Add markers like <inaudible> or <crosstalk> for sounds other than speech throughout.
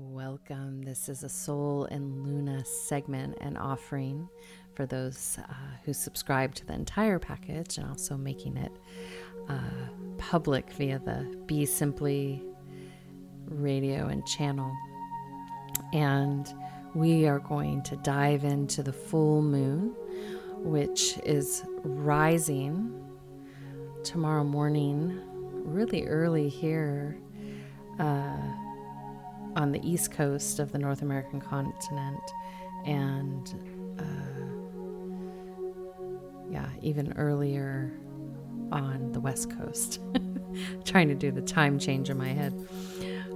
Welcome. This is a Soul and Luna segment and offering for those uh, who subscribe to the entire package and also making it uh, public via the Be Simply radio and channel. And we are going to dive into the full moon, which is rising tomorrow morning, really early here. Uh, on the east coast of the North American continent, and uh, yeah, even earlier on the west coast. <laughs> Trying to do the time change in my head.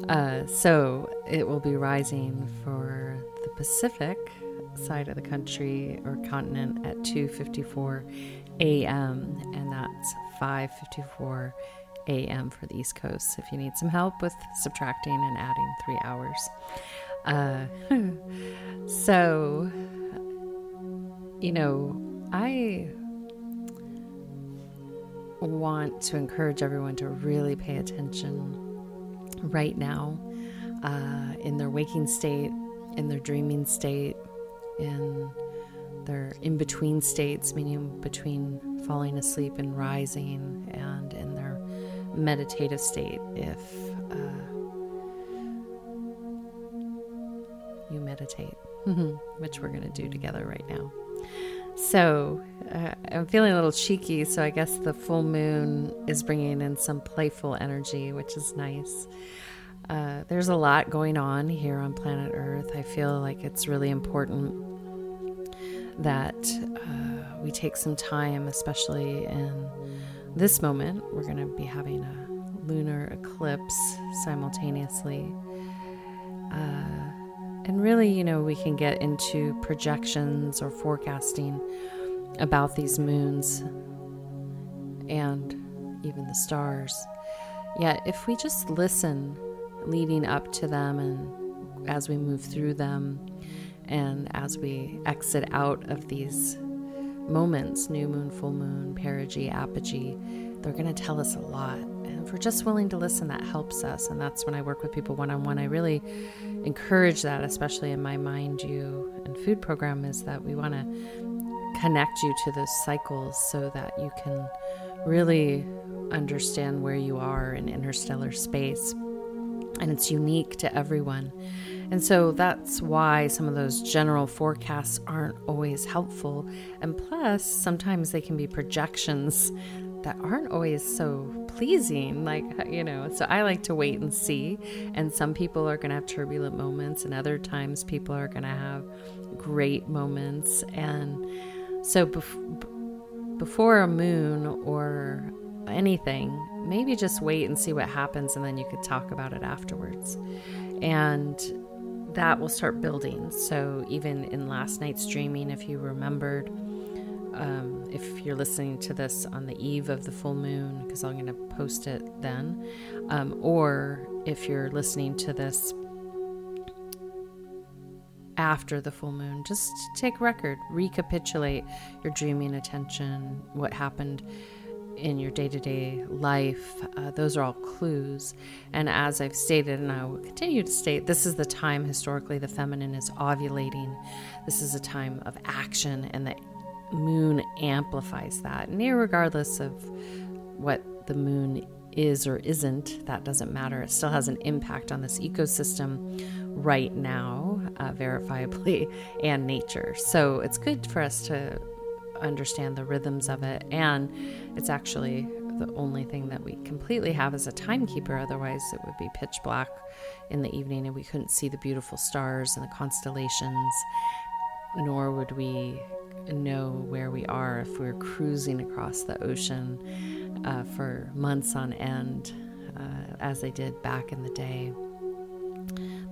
Uh, so it will be rising for the Pacific side of the country or continent at 2:54 a.m. and that's 5:54 a.m. for the East Coast if you need some help with subtracting and adding three hours. Uh, <laughs> so, you know, I want to encourage everyone to really pay attention right now uh, in their waking state, in their dreaming state, in their in between states, meaning between falling asleep and rising, and in meditative state if uh, you meditate, <laughs> which we're going to do together right now. So uh, I'm feeling a little cheeky, so I guess the full moon is bringing in some playful energy, which is nice. Uh, there's a lot going on here on planet Earth. I feel like it's really important that uh, we take some time, especially in this moment, we're going to be having a lunar eclipse simultaneously. Uh, and really, you know, we can get into projections or forecasting about these moons and even the stars. Yet, if we just listen leading up to them and as we move through them and as we exit out of these moments new moon, full moon, perigee, apogee they're going to tell us a lot. And if we're just willing to listen, that helps us. And that's when I work with people one on one. I really encourage that, especially in my Mind You and Food program, is that we want to connect you to those cycles so that you can really understand where you are in interstellar space. And it's unique to everyone. And so that's why some of those general forecasts aren't always helpful. And plus, sometimes they can be projections that aren't always so pleasing. Like, uh, you know, so I like to wait and see. And some people are going to have turbulent moments, and other times people are going to have great moments. And so bef- before a moon or anything, maybe just wait and see what happens, and then you could talk about it afterwards. And that will start building. So, even in last night's dreaming, if you remembered, um, if you're listening to this on the eve of the full moon, because I'm going to post it then, um, or if you're listening to this after the full moon, just take record, recapitulate your dreaming attention, what happened in your day to day life. Uh, those are all clues. And as I've stated, and I will continue to state, this is the time historically the feminine is ovulating. This is a time of action, and the moon amplifies that. And regardless of what the moon is or isn't, that doesn't matter. It still has an impact on this ecosystem right now, uh, verifiably, <laughs> and nature. So it's good for us to understand the rhythms of it. And it's actually the only thing that we completely have as a timekeeper. Otherwise, it would be pitch black in the evening and we couldn't see the beautiful stars and the constellations, nor would we know where we are if we were cruising across the ocean uh, for months on end, uh, as they did back in the day.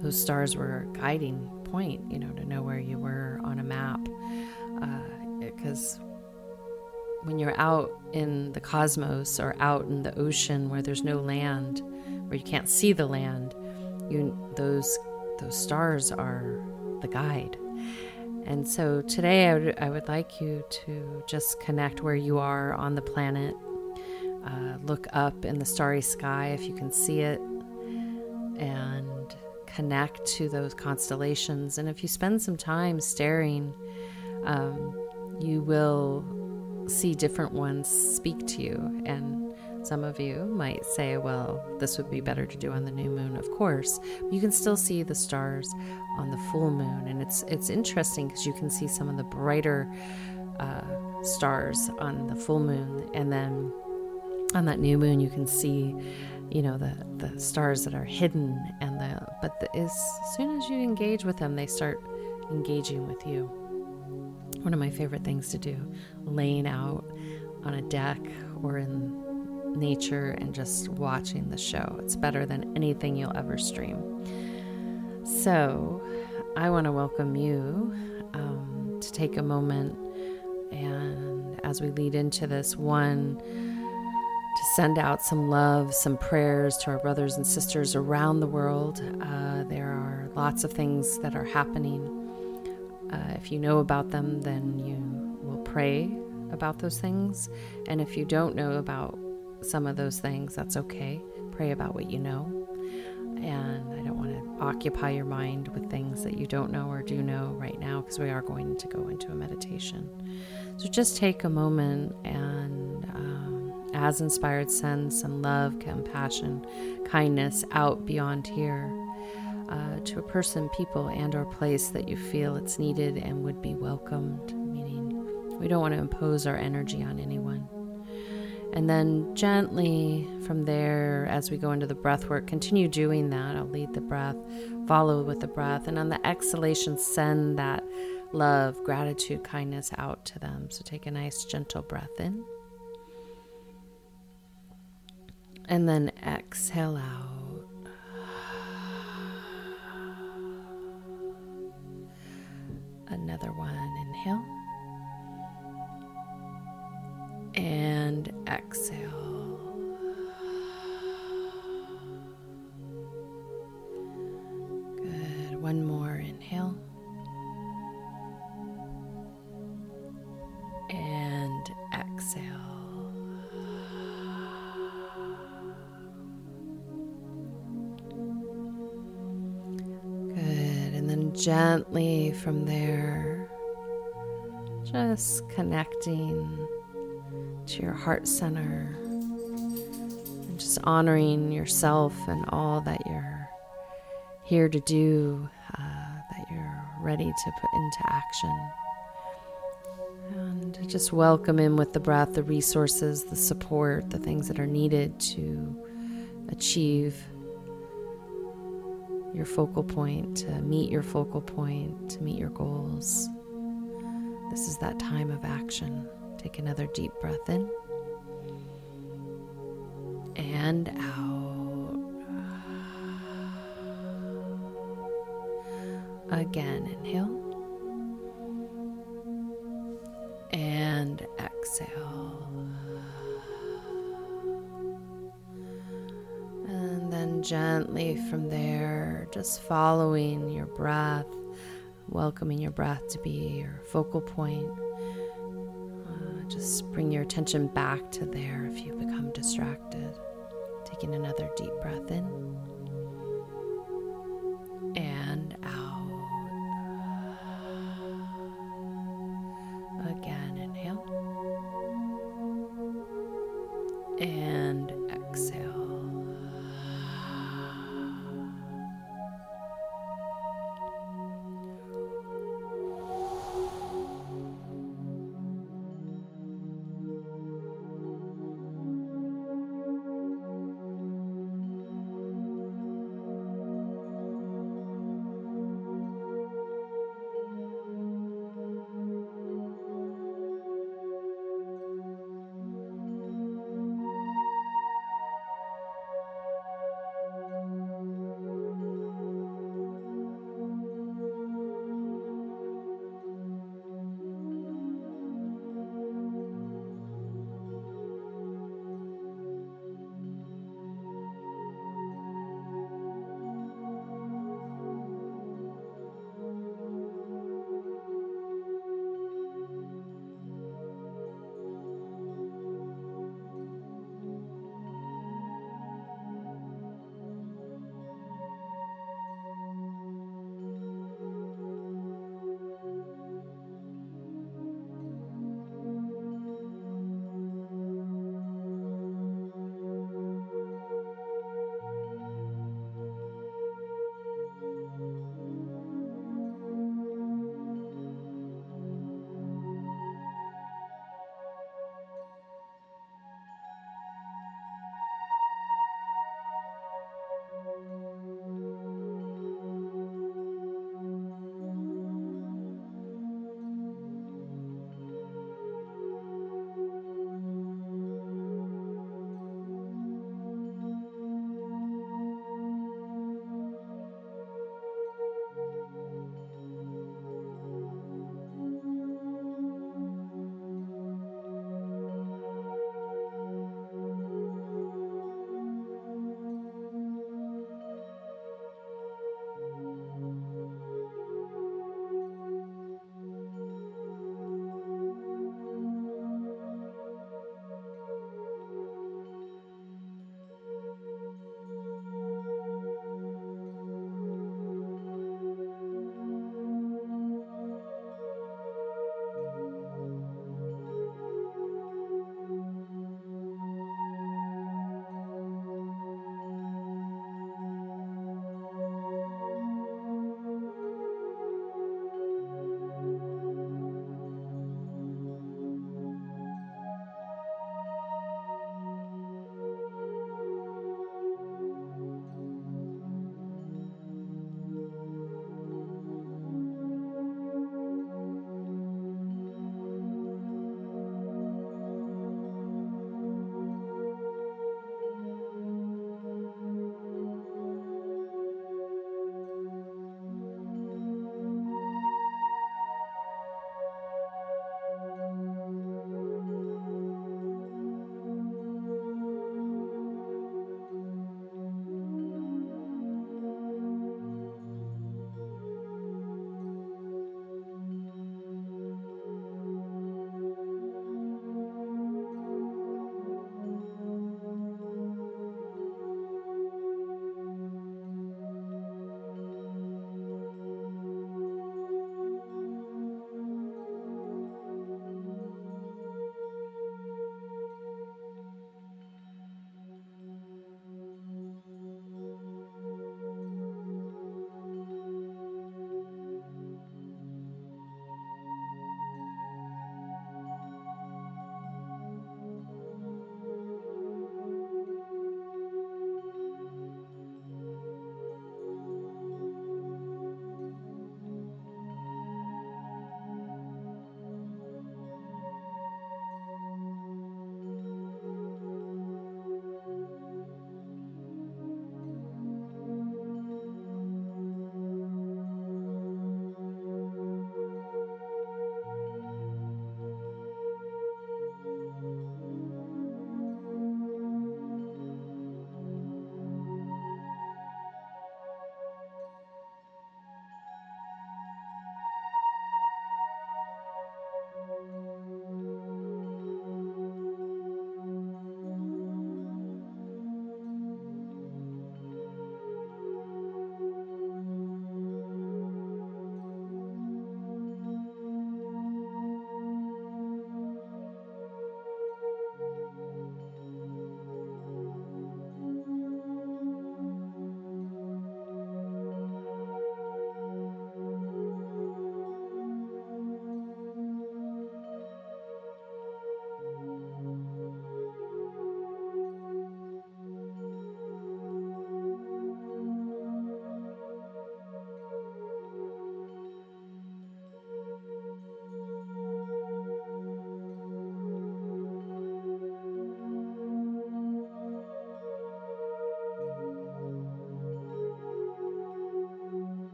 Those stars were a guiding point, you know, to know where you were on a map. Because when you're out in the cosmos or out in the ocean where there's no land, where you can't see the land, you those those stars are the guide and so today I would, I would like you to just connect where you are on the planet. Uh, look up in the starry sky if you can see it, and connect to those constellations. And if you spend some time staring, um, you will see different ones speak to you. And some of you might say, well, this would be better to do on the new moon, of course. You can still see the stars on the full moon. And it's, it's interesting because you can see some of the brighter uh, stars on the full moon. And then on that new moon, you can see you know the the stars that are hidden and the but the, as soon as you engage with them they start engaging with you one of my favorite things to do laying out on a deck or in nature and just watching the show it's better than anything you'll ever stream so i want to welcome you um, to take a moment and as we lead into this one to send out some love, some prayers to our brothers and sisters around the world. Uh, there are lots of things that are happening. Uh, if you know about them, then you will pray about those things. And if you don't know about some of those things, that's okay. Pray about what you know. And I don't want to occupy your mind with things that you don't know or do know right now because we are going to go into a meditation. So just take a moment and. Um, as inspired, send some love, compassion, kindness out beyond here uh, to a person, people, and or place that you feel it's needed and would be welcomed. Meaning, we don't want to impose our energy on anyone. And then gently from there, as we go into the breath work, continue doing that. I'll lead the breath, follow with the breath, and on the exhalation, send that love, gratitude, kindness out to them. So take a nice, gentle breath in. And then exhale out. Another one, inhale. And exhale. Good. One more inhale. And exhale. Gently from there, just connecting to your heart center and just honoring yourself and all that you're here to do, uh, that you're ready to put into action. And just welcome in with the breath the resources, the support, the things that are needed to achieve your focal point, to meet your focal point, to meet your goals. This is that time of action. Take another deep breath in and out. Again, inhale gently from there, just following your breath, welcoming your breath to be your focal point. Uh, just bring your attention back to there if you become distracted. Taking another deep breath in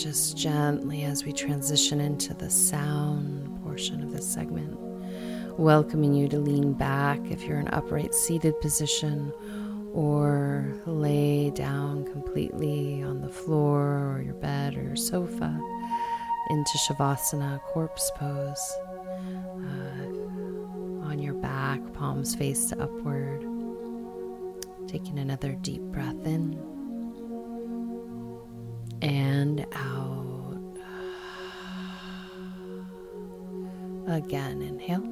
just gently as we transition into the sound portion of this segment, welcoming you to lean back if you're in upright seated position or lay down completely on the floor or your bed or your sofa into Shavasana, corpse pose. Uh, on your back, palms face upward. Taking another deep breath in and out. Again, inhale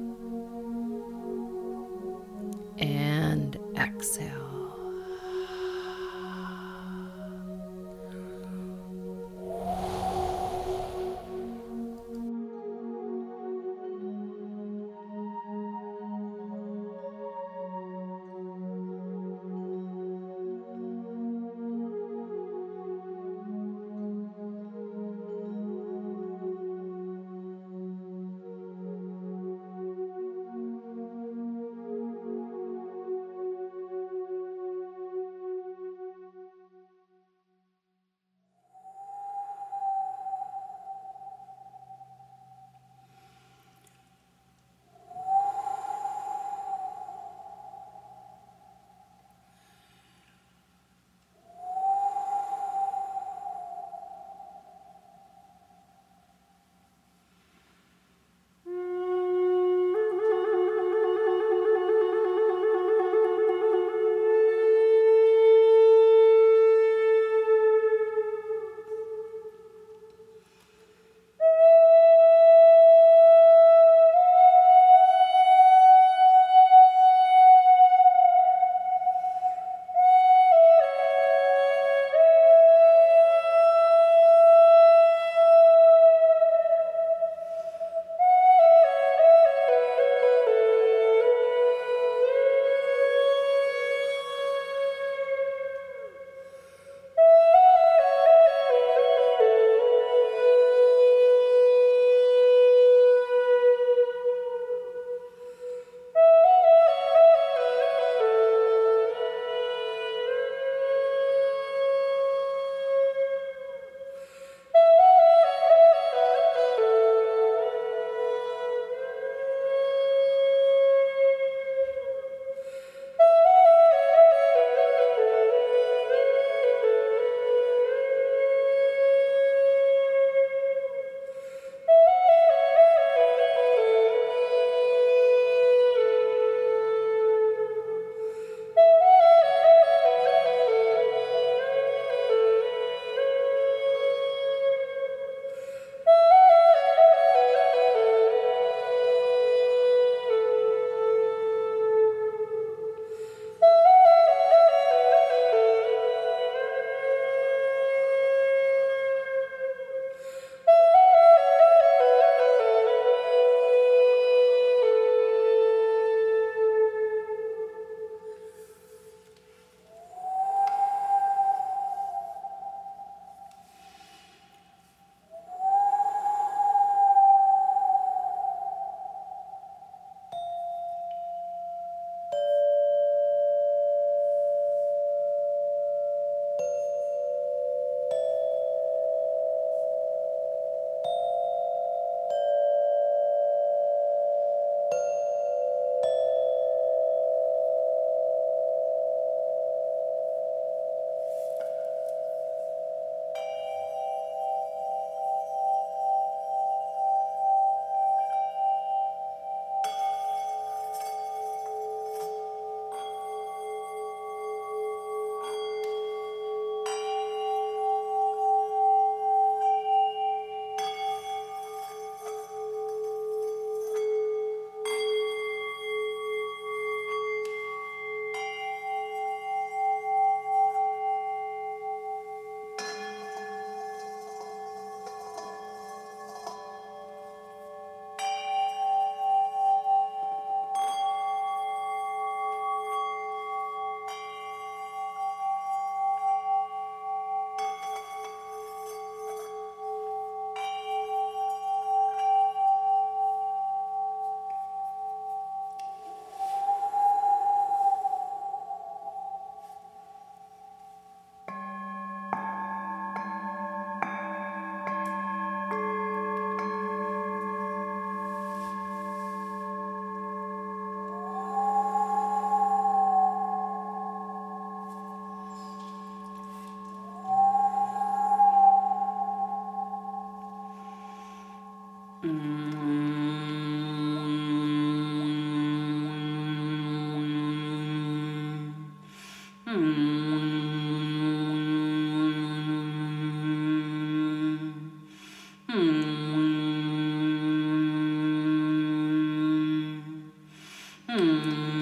Mm.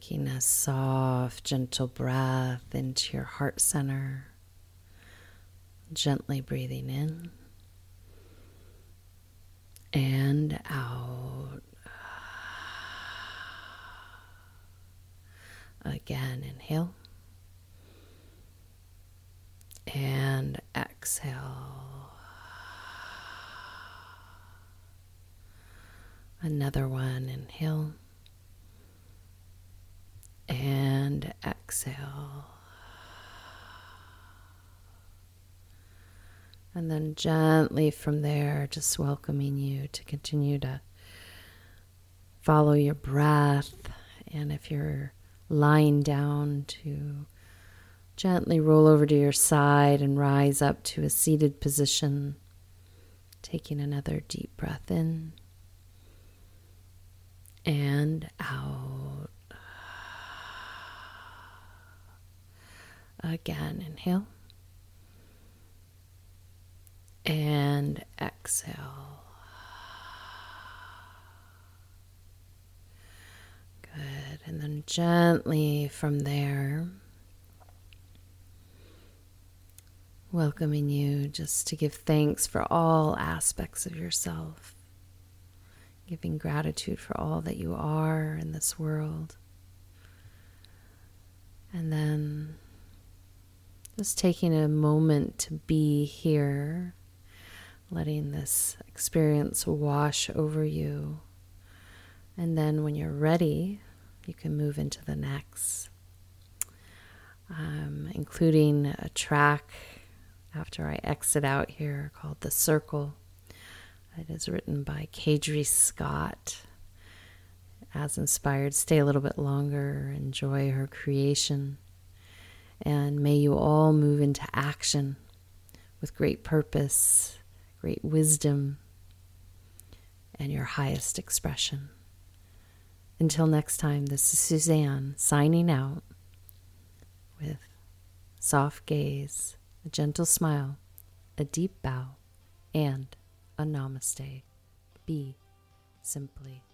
Taking a soft, gentle breath into your heart center, gently breathing in and out. Again, inhale and exhale. Another one, inhale and exhale. And then gently from there, just welcoming you to continue to follow your breath. And if you're lying down, to gently roll over to your side and rise up to a seated position. Taking another deep breath in and out. Again, inhale and exhale. Good. And then gently from there, welcoming you just to give thanks for all aspects of yourself, giving gratitude for all that you are in this world. And then just taking a moment to be here letting this experience wash over you. And then when you're ready, you can move into the next, um, including a track after I exit out here called The Circle. It is written by Kadri Scott. As inspired, stay a little bit longer, enjoy her creation, and may you all move into action with great purpose great wisdom, and your highest expression. Until next time, this is Suzanne signing out with soft gaze, a gentle smile, a deep bow, and a namaste. Be simply.